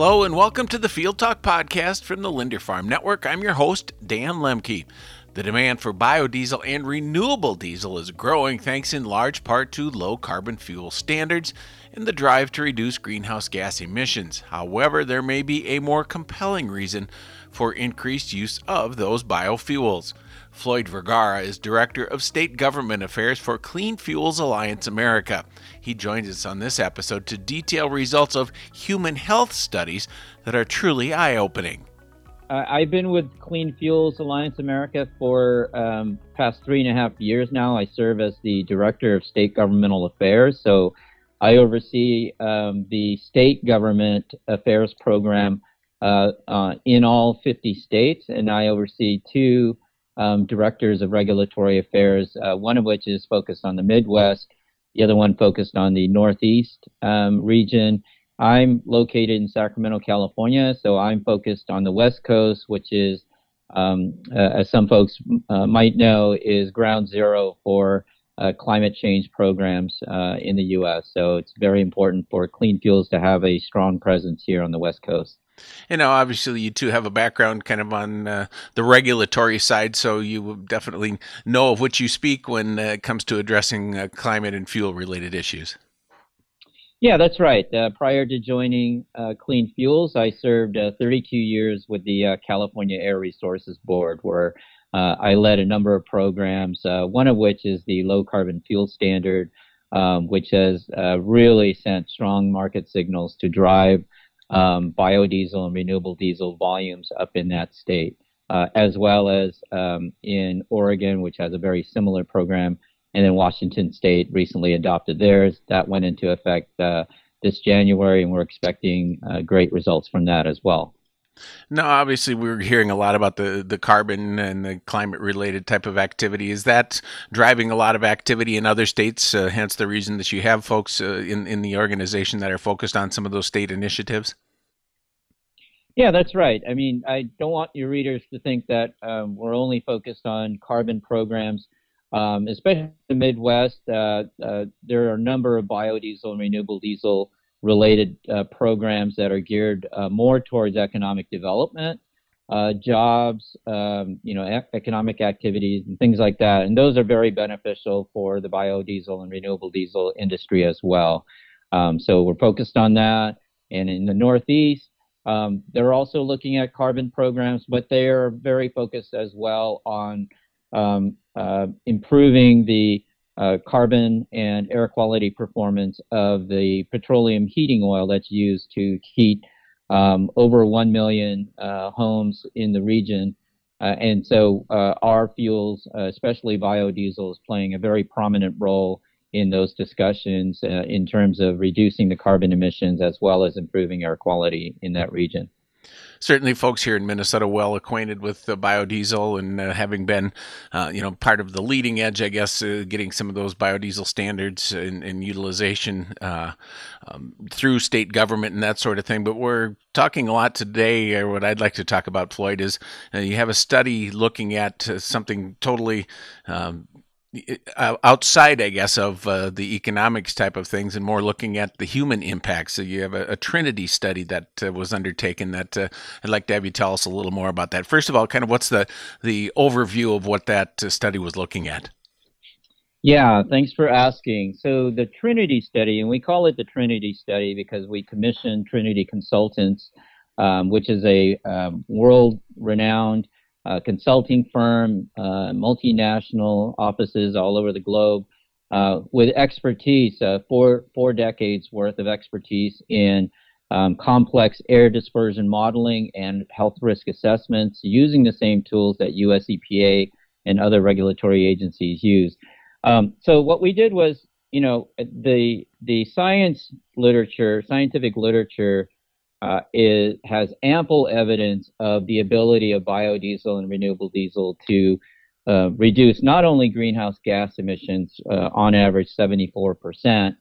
Hello and welcome to the Field Talk podcast from the Linder Farm Network. I'm your host, Dan Lemke. The demand for biodiesel and renewable diesel is growing thanks in large part to low carbon fuel standards and the drive to reduce greenhouse gas emissions. However, there may be a more compelling reason for increased use of those biofuels. Floyd Vergara is Director of State Government Affairs for Clean Fuels Alliance America. He joins us on this episode to detail results of human health studies that are truly eye opening. Uh, I've been with Clean Fuels Alliance America for um, past three and a half years now. I serve as the Director of State Governmental Affairs, so I oversee um, the state government affairs program uh, uh, in all 50 states, and I oversee two um, directors of regulatory affairs, uh, one of which is focused on the Midwest, the other one focused on the Northeast um, region. I'm located in Sacramento, California, so I'm focused on the West Coast, which is, um, uh, as some folks uh, might know, is ground zero for uh, climate change programs uh, in the U.S. So it's very important for clean fuels to have a strong presence here on the West Coast. You know, obviously, you too have a background kind of on uh, the regulatory side, so you definitely know of what you speak when uh, it comes to addressing uh, climate and fuel related issues. Yeah, that's right. Uh, prior to joining uh, Clean Fuels, I served uh, 32 years with the California Air Resources Board, where I led a number of programs, one of which is the Low Carbon Fuel Standard, um, which has really sent strong market signals to drive um, biodiesel and renewable diesel volumes up in that state, uh, as well as um, in Oregon, which has a very similar program, and then Washington State recently adopted theirs. That went into effect uh, this January, and we're expecting uh, great results from that as well. Now, obviously, we are hearing a lot about the, the carbon and the climate related type of activity. Is that driving a lot of activity in other states? Uh, hence the reason that you have folks uh, in, in the organization that are focused on some of those state initiatives? Yeah, that's right. I mean, I don't want your readers to think that um, we're only focused on carbon programs, um, especially the Midwest. Uh, uh, there are a number of biodiesel and renewable diesel related uh, programs that are geared uh, more towards economic development, uh, jobs, um, you know, e- economic activities, and things like that. And those are very beneficial for the biodiesel and renewable diesel industry as well. Um, so we're focused on that. And in the Northeast, um, they're also looking at carbon programs, but they are very focused as well on um, uh, improving the uh, carbon and air quality performance of the petroleum heating oil that's used to heat um, over 1 million uh, homes in the region. Uh, and so uh, our fuels, uh, especially biodiesel, is playing a very prominent role in those discussions uh, in terms of reducing the carbon emissions as well as improving air quality in that region. Certainly, folks here in Minnesota well acquainted with biodiesel and uh, having been, uh, you know, part of the leading edge, I guess, uh, getting some of those biodiesel standards and, and utilization um, through state government and that sort of thing. But we're talking a lot today, or what I'd like to talk about, Floyd, is you have a study looking at something totally um, outside, I guess, of uh, the economics type of things and more looking at the human impact. So you have a, a Trinity study that uh, was undertaken that uh, I'd like to have you tell us a little more about that. First of all, kind of what's the, the overview of what that uh, study was looking at? Yeah, thanks for asking. So the Trinity study, and we call it the Trinity study because we commissioned Trinity Consultants, um, which is a um, world-renowned uh, consulting firm, uh, multinational offices all over the globe, uh, with expertise, uh, four four decades worth of expertise in um, complex air dispersion modeling and health risk assessments, using the same tools that U.S. EPA and other regulatory agencies use. Um, so what we did was, you know, the the science literature, scientific literature uh, is, has ample evidence of the ability of biodiesel and renewable diesel to uh, reduce not only greenhouse gas emissions uh, on average 74%,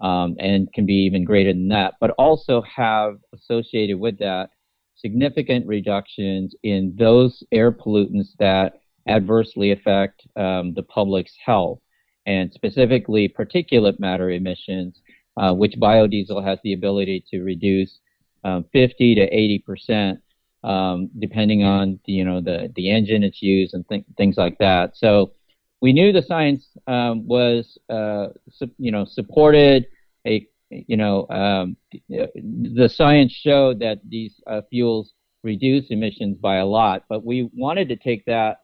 um, and can be even greater than that, but also have associated with that significant reductions in those air pollutants that adversely affect um, the public's health, and specifically particulate matter emissions, uh, which biodiesel has the ability to reduce um, 50 to 80 percent, um, depending on you know the the engine it's used and th- things like that. So we knew the science um, was uh, su- you know supported a you know um, the science showed that these uh, fuels reduce emissions by a lot, but we wanted to take that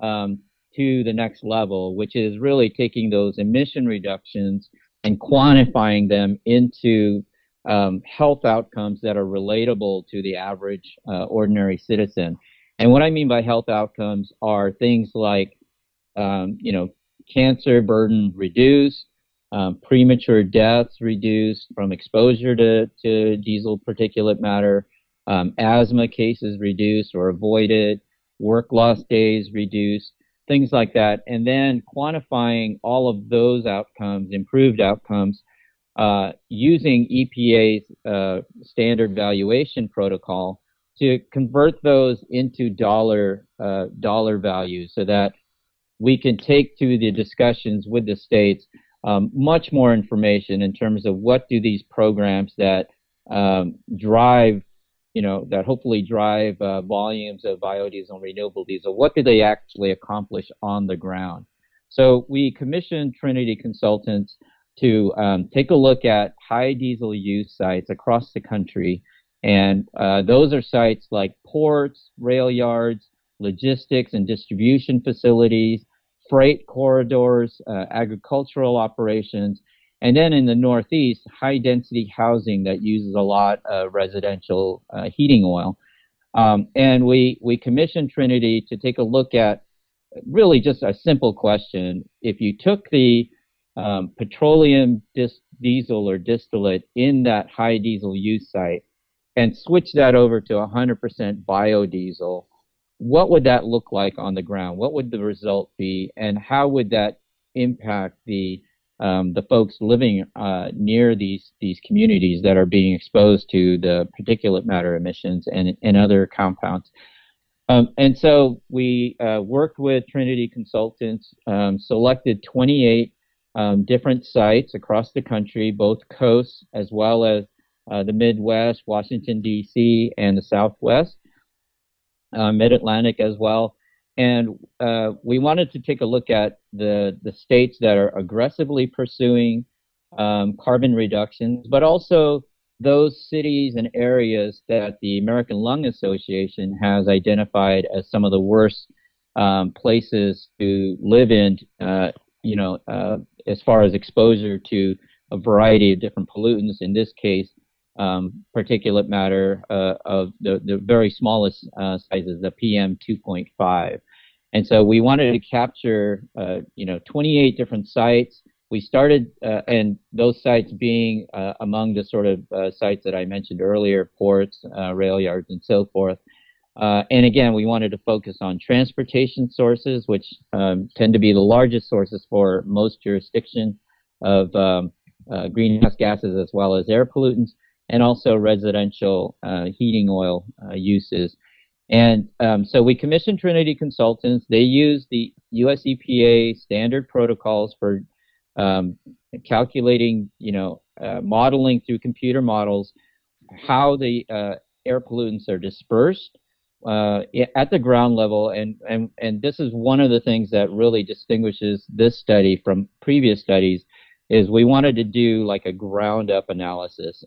um, to the next level, which is really taking those emission reductions and quantifying them into um, health outcomes that are relatable to the average uh, ordinary citizen. And what I mean by health outcomes are things like, um, you know, cancer burden reduced, um, premature deaths reduced from exposure to, to diesel particulate matter, um, asthma cases reduced or avoided, work loss days reduced, things like that. And then quantifying all of those outcomes, improved outcomes, uh, using EPA's uh, standard valuation protocol to convert those into dollar uh, dollar values, so that we can take to the discussions with the states um, much more information in terms of what do these programs that um, drive, you know, that hopefully drive uh, volumes of biodiesel and renewable diesel, what do they actually accomplish on the ground? So we commissioned Trinity Consultants to um, take a look at high diesel use sites across the country. And uh, those are sites like ports, rail yards, logistics and distribution facilities, freight corridors, uh, agricultural operations, and then in the Northeast, high density housing that uses a lot of residential uh, heating oil. Um, and we, we commissioned Trinity to take a look at really just a simple question. If you took the um, petroleum dis- diesel or distillate in that high diesel use site and switch that over to 100% biodiesel, what would that look like on the ground? What would the result be, and how would that impact the um, the folks living uh, near these these communities that are being exposed to the particulate matter emissions and, and other compounds? Um, and so we uh, worked with Trinity Consultants, um, selected 28 um, different sites across the country, both coasts as well as uh, the Midwest, Washington, D.C., and the Southwest uh, Mid Atlantic as well. And uh, we wanted to take a look at the, the states that are aggressively pursuing um, carbon reductions, but also those cities and areas that the American Lung Association has identified as some of the worst um, places to live in, uh, you know, uh, as far as exposure to a variety of different pollutants. In this case, um, particulate matter uh, of the, the very smallest uh, sizes, the PM 2.5. And so we wanted to capture, uh, you know, 28 different sites. We started, uh, and those sites being uh, among the sort of uh, sites that I mentioned earlier, ports, rail yards, and so forth. And again, we wanted to focus on transportation sources, which um, tend to be the largest sources for most jurisdictions of um, greenhouse gases as well as air pollutants and also residential uh, heating oil uh, uses. And um, so we commissioned Trinity Consultants. They use the US EPA standard protocols for um, calculating, you know, uh, modeling through computer models how the uh, air pollutants are dispersed uh, at the ground level. And, and, and this is one of the things that really distinguishes this study from previous studies is we wanted to do like a ground up analysis.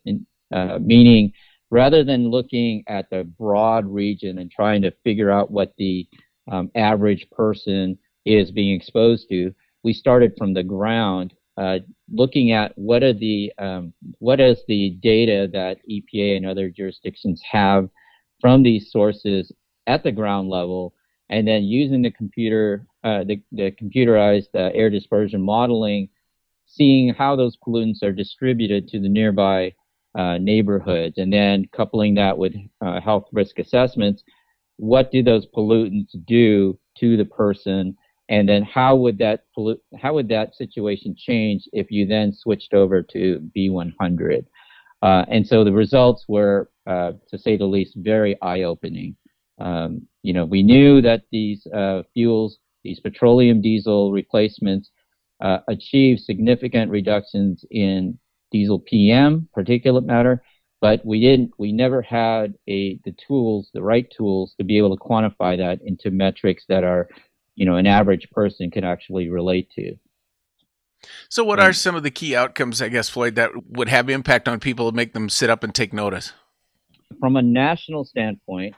Uh, meaning rather than looking at the broad region and trying to figure out what the um, average person is being exposed to, we started from the ground, uh, looking at what are the um, what is the data that EPA and other jurisdictions have from these sources at the ground level, and then using the computer uh, the, the computerized uh, air dispersion modeling, seeing how those pollutants are distributed to the nearby uh, neighborhoods, and then coupling that with uh, health risk assessments, what do those pollutants do to the person, and then how would that how would that situation change if you then switched over to B100? Uh, and so the results were, uh, to say the least, very eye-opening. Um, you know, we knew that these uh, fuels, these petroleum diesel replacements, uh, achieve significant reductions in diesel PM, particulate matter, but we didn't. We never had a the tools, the right tools, to be able to quantify that into metrics that are, you know, an average person can actually relate to. So, what are some of the key outcomes, I guess, Floyd, that would have impact on people to make them sit up and take notice? From a national standpoint,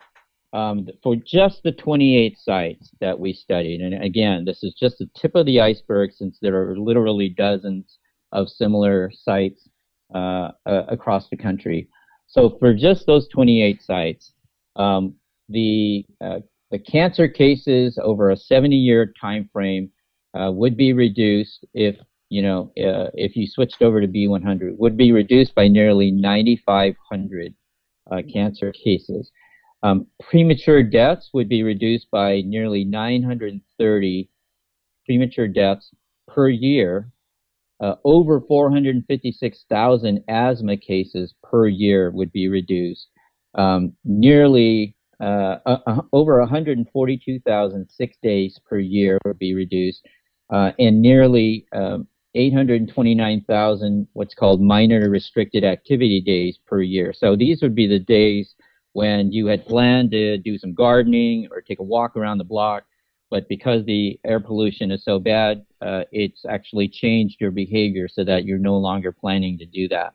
um, for just the 28 sites that we studied, and again, this is just the tip of the iceberg since there are literally dozens of similar sites uh, uh, across the country. So for just those 28 sites, um, the uh, the cancer cases over a 70-year time frame uh, would be reduced if you know uh, if you switched over to B100 would be reduced by nearly 9,500 uh, cancer cases. Um, premature deaths would be reduced by nearly 930 premature deaths per year. Uh, over 456,000 asthma cases per year would be reduced. Um, nearly uh, uh, uh over 142,000 sick days per year would be reduced, uh, and nearly um, 829,000 what's called minor restricted activity days per year. So these would be the days when you had planned to do some gardening or take a walk around the block, but because the air pollution is so bad, uh, it's actually changed your behavior so that you're no longer planning to do that.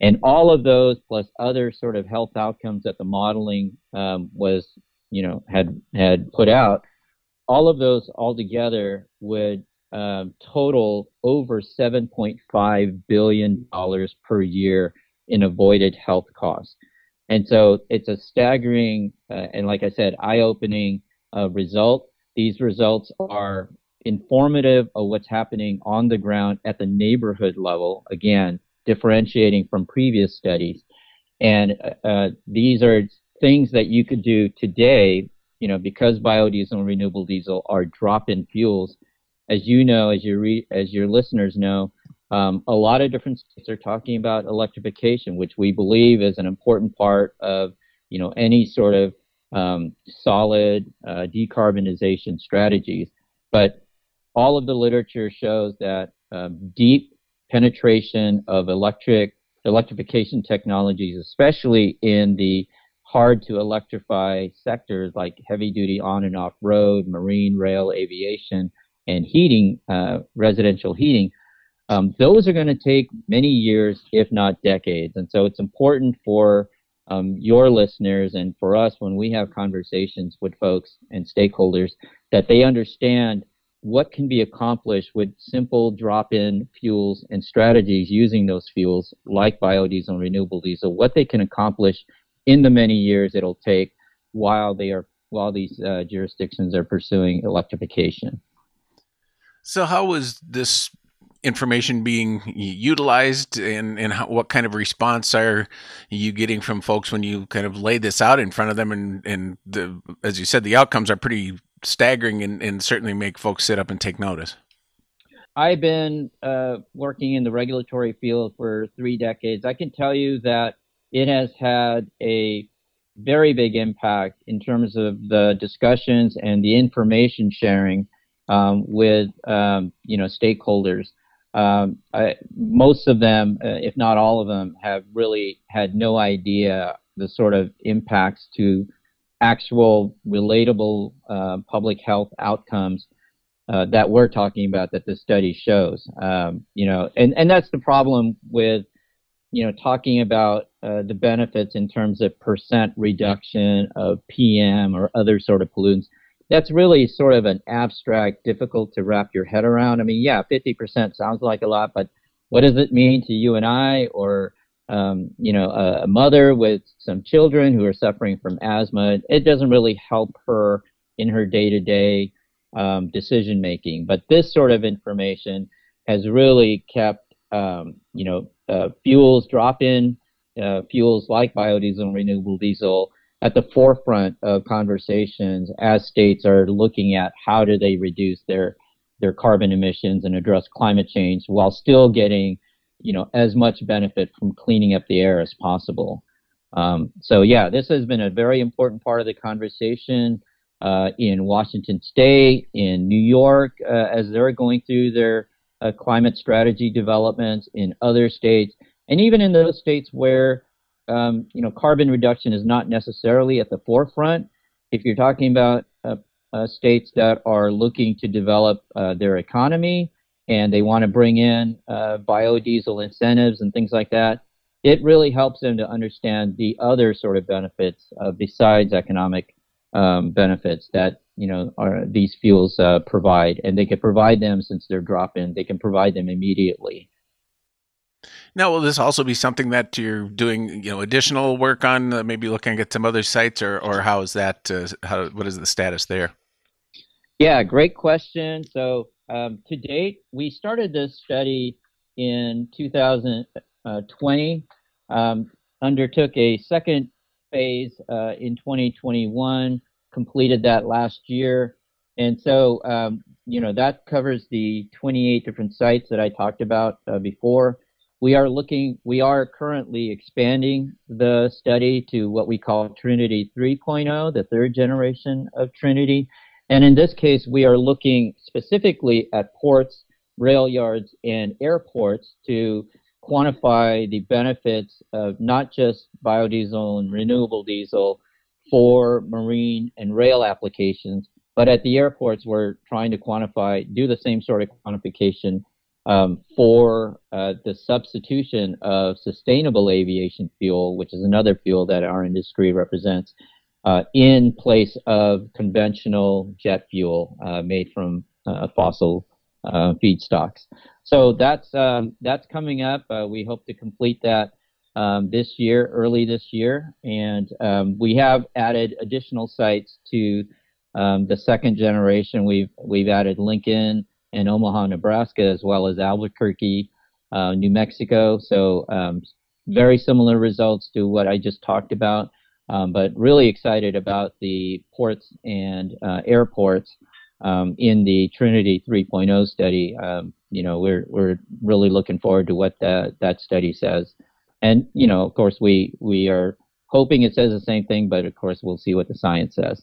And all of those, plus other sort of health outcomes that the modeling um, was, you know, had had put out, all of those all together would um, total over 7.5 billion dollars per year in avoided health costs. And so it's a staggering uh, and, like I said, eye-opening uh, result. These results are informative of what's happening on the ground at the neighborhood level. Again, differentiating from previous studies. And uh, uh these are things that you could do today. You know, because biodiesel and renewable diesel are drop-in fuels. As you know, as your re- as your listeners know, um, a lot of different states are talking about electrification, which we believe is an important part of you know any sort of um, solid uh, decarbonization strategies. But all of the literature shows that um, deep penetration of electric electrification technologies, especially in the hard to electrify sectors like heavy duty on and off road, marine, rail, aviation, and heating, uh, residential heating, um, those are going to take many years, if not decades. And so it's important for um, your listeners and for us when we have conversations with folks and stakeholders that they understand what can be accomplished with simple drop-in fuels and strategies using those fuels like biodiesel and renewable diesel, what they can accomplish in the many years it'll take while they are while these uh, jurisdictions are pursuing electrification. So, how was this information being utilized and, and how, what kind of response are you getting from folks when you kind of lay this out in front of them? And, and the, as you said the outcomes are pretty staggering and, and certainly make folks sit up and take notice. I've been uh, working in the regulatory field for three decades. I can tell you that it has had a very big impact in terms of the discussions and the information sharing um, with um, you know stakeholders um, I, most of them, uh, if not all of them, have really had no idea the sort of impacts to actual relatable uh, public health outcomes uh, that we're talking about that the study shows. Um, you know, and, and that's the problem with, you know, talking about uh, the benefits in terms of percent reduction of PM or other sort of pollutants that's really sort of an abstract, difficult to wrap your head around. I mean, yeah, 50% sounds like a lot, but what does it mean to you and I, or um, you know, a, a, mother with some children who are suffering from asthma? It doesn't really help her in her day-to-day um, decision making. But this sort of information has really kept, um, you know, uh, fuels drop-in uh, fuels like biodiesel and renewable diesel at the forefront of conversations as states are looking at how do they reduce their their carbon emissions and address climate change while still getting you know as much benefit from cleaning up the air as possible. Um, so yeah, this has been a very important part of the conversation uh, in Washington State, in New York, uh, as they're going through their uh, climate strategy developments in other states, and even in those states where um, you know, carbon reduction is not necessarily at the forefront. If you're talking about uh, uh, states that are looking to develop uh, their economy and they want to bring in uh, biodiesel incentives and things like that, it really helps them to understand the other sort of benefits uh, besides economic um, benefits that you know are, these fuels uh, provide, and they can provide them since they're drop-in. They can provide them immediately. Now, will this also be something that you're doing, you know, additional work on? Uh, maybe looking at some other sites, or or how is that? Uh, how what is the status there? Yeah, great question. So um, to date, we started this study in 2020. Um, undertook a second phase uh, in 2021, completed that last year, and so um, you know that covers the 28 different sites that I talked about uh, before we are looking, we are currently expanding the study to what we call Trinity 3.0, the third generation of Trinity. And in this case, we are looking specifically at ports, rail yards, and airports to quantify the benefits of not just biodiesel and renewable diesel for marine and rail applications, but at the airports, we're trying to quantify, do the same sort of quantification um, for uh, the substitution of sustainable aviation fuel, which is another fuel that our industry represents, uh, in place of conventional jet fuel uh, made from uh, fossil uh, feedstocks. So that's um, that's coming up. Uh, we hope to complete that um, this year, early this year, and um, we have added additional sites to um, the second generation. We've we've added Lincoln in Omaha, Nebraska, as well as Albuquerque, uh, New Mexico. So um, very similar results to what I just talked about, um, but really excited about the ports and uh, airports um, in the Trinity 3.0 study. Um, you know, we're we're really looking forward to what that that study says, and you know, of course, we we are hoping it says the same thing, but of course, we'll see what the science says.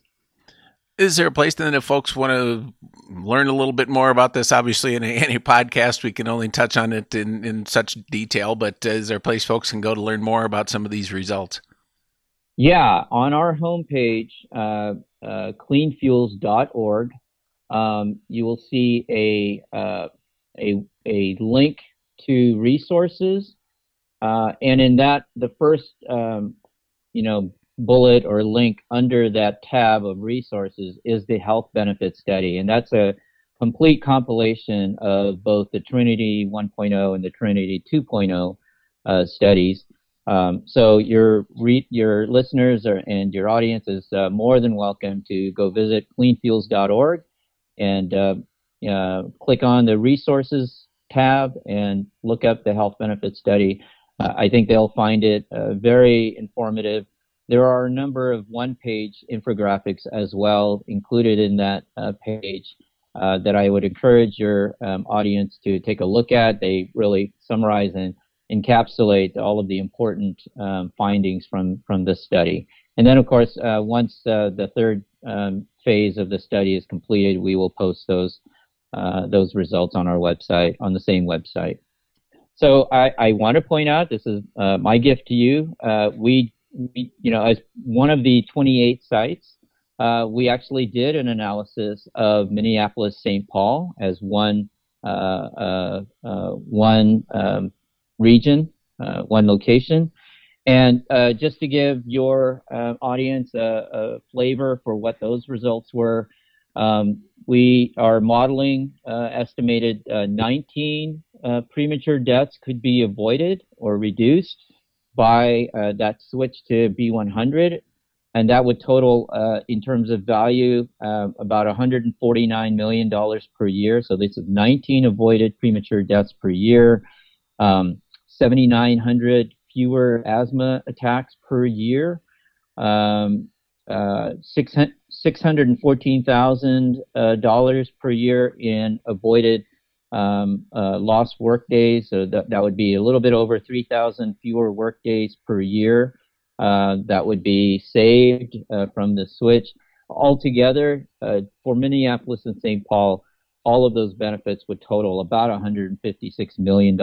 Is there a place then if folks want to learn a little bit more about this? Obviously, in any podcast, we can only touch on it in, in such detail, but uh, is there a place folks can go to learn more about some of these results? Yeah, on our homepage, uh, uh, cleanfuels.org, um, you will see a, uh, a, a link to resources. Uh, and in that, the first um, you know bullet or link under that tab of resources is the health benefit study. And that's a complete compilation of both the Trinity 1.0 and the Trinity 2.0 uh, studies. Um, so your re- your listeners are, and your audience is uh, more than welcome to go visit cleanfuels.org and uh, uh, click on the resources tab and look up the health benefit study. Uh, I think they'll find it uh, very informative there are a number of one-page infographics as well included in that uh, page uh, that I would encourage your um, audience to take a look at. They really summarize and encapsulate all of the important um, findings from, from this study. And then, of course, uh, once uh, the third um, phase of the study is completed, we will post those uh, those results on our website, on the same website. So I, I want to point out, this is uh, my gift to you. we we, you know, as one of the 28 sites, uh, we actually did an analysis of Minneapolis St. Paul as one uh, uh, uh one um, region, uh, one location. And just to give your audience a, a, flavor for what those results were, um, we are modeling estimated 19 premature deaths could be avoided or reduced by uh, that switch to B100, and that would total, uh, in terms of value, uh, about 149 million dollars per year. So this is 19 avoided premature deaths per year, um, 7,900 fewer asthma attacks per year, um, uh, $614,000 uh, per year in avoided um, uh, lost work days. So that, that would be a little bit over 3,000 fewer work days per year. Uh, that would be saved uh, from the switch. Altogether, uh, for Minneapolis and St. Paul, all of those benefits would total about $156 million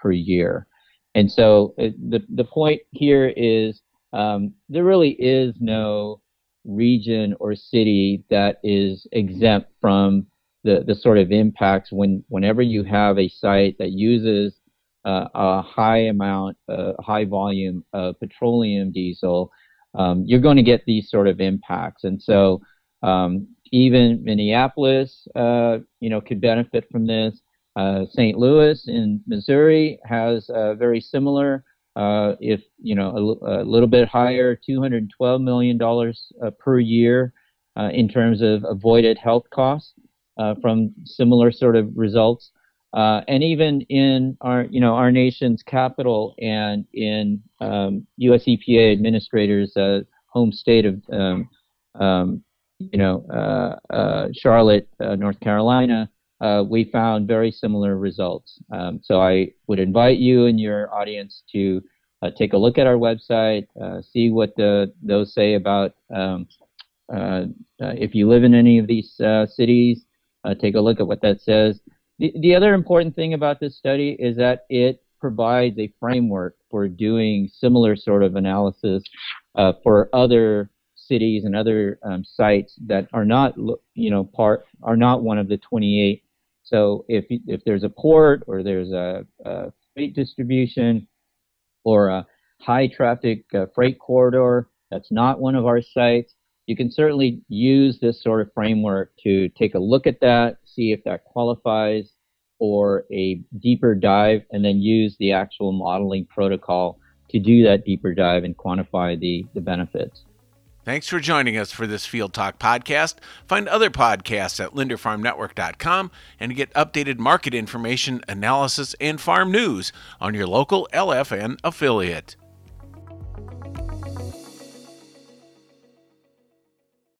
per year. and so it, the the point here is um, there really is no region or city that is exempt from the, the sort of impacts when whenever you have a site that uses uh, a high amount, uh, high volume of petroleum diesel, um, you're going to get these sort of impacts. And so um, even Minneapolis, uh, you know, could benefit from this. Uh, St. Louis in Missouri has a very similar uh, if you know a, a, little bit higher, 212 million dollars uh, per year in terms of avoided health costs uh, from similar sort of results. Uh, and even in our, you know, our nation's capital and in um, U.S. EPA administrators' uh, home state of, um, um, you know, Charlotte, North Carolina, uh, we found very similar results. Um, so I would invite you and your audience to uh, take a look at our website, uh, see what the, those say about um, uh, uh, if you live in any of these uh, cities, take a look at what that says. The, the other important thing about this study is that it provides a framework for doing similar sort of analysis for other cities and other um, sites that are not, you know, part are not one of the 28 so if if there's a port or there's a, a freight distribution or a high traffic uh, freight corridor that's not one of our sites, you can certainly use this sort of framework to take a look at that, see if that qualifies for a deeper dive, and then use the actual modeling protocol to do that deeper dive and quantify the, the benefits. Thanks for joining us for this Field Talk podcast. Find other podcasts at linderfarmnetwork.com and get updated market information, analysis, and farm news on your local LFN affiliate.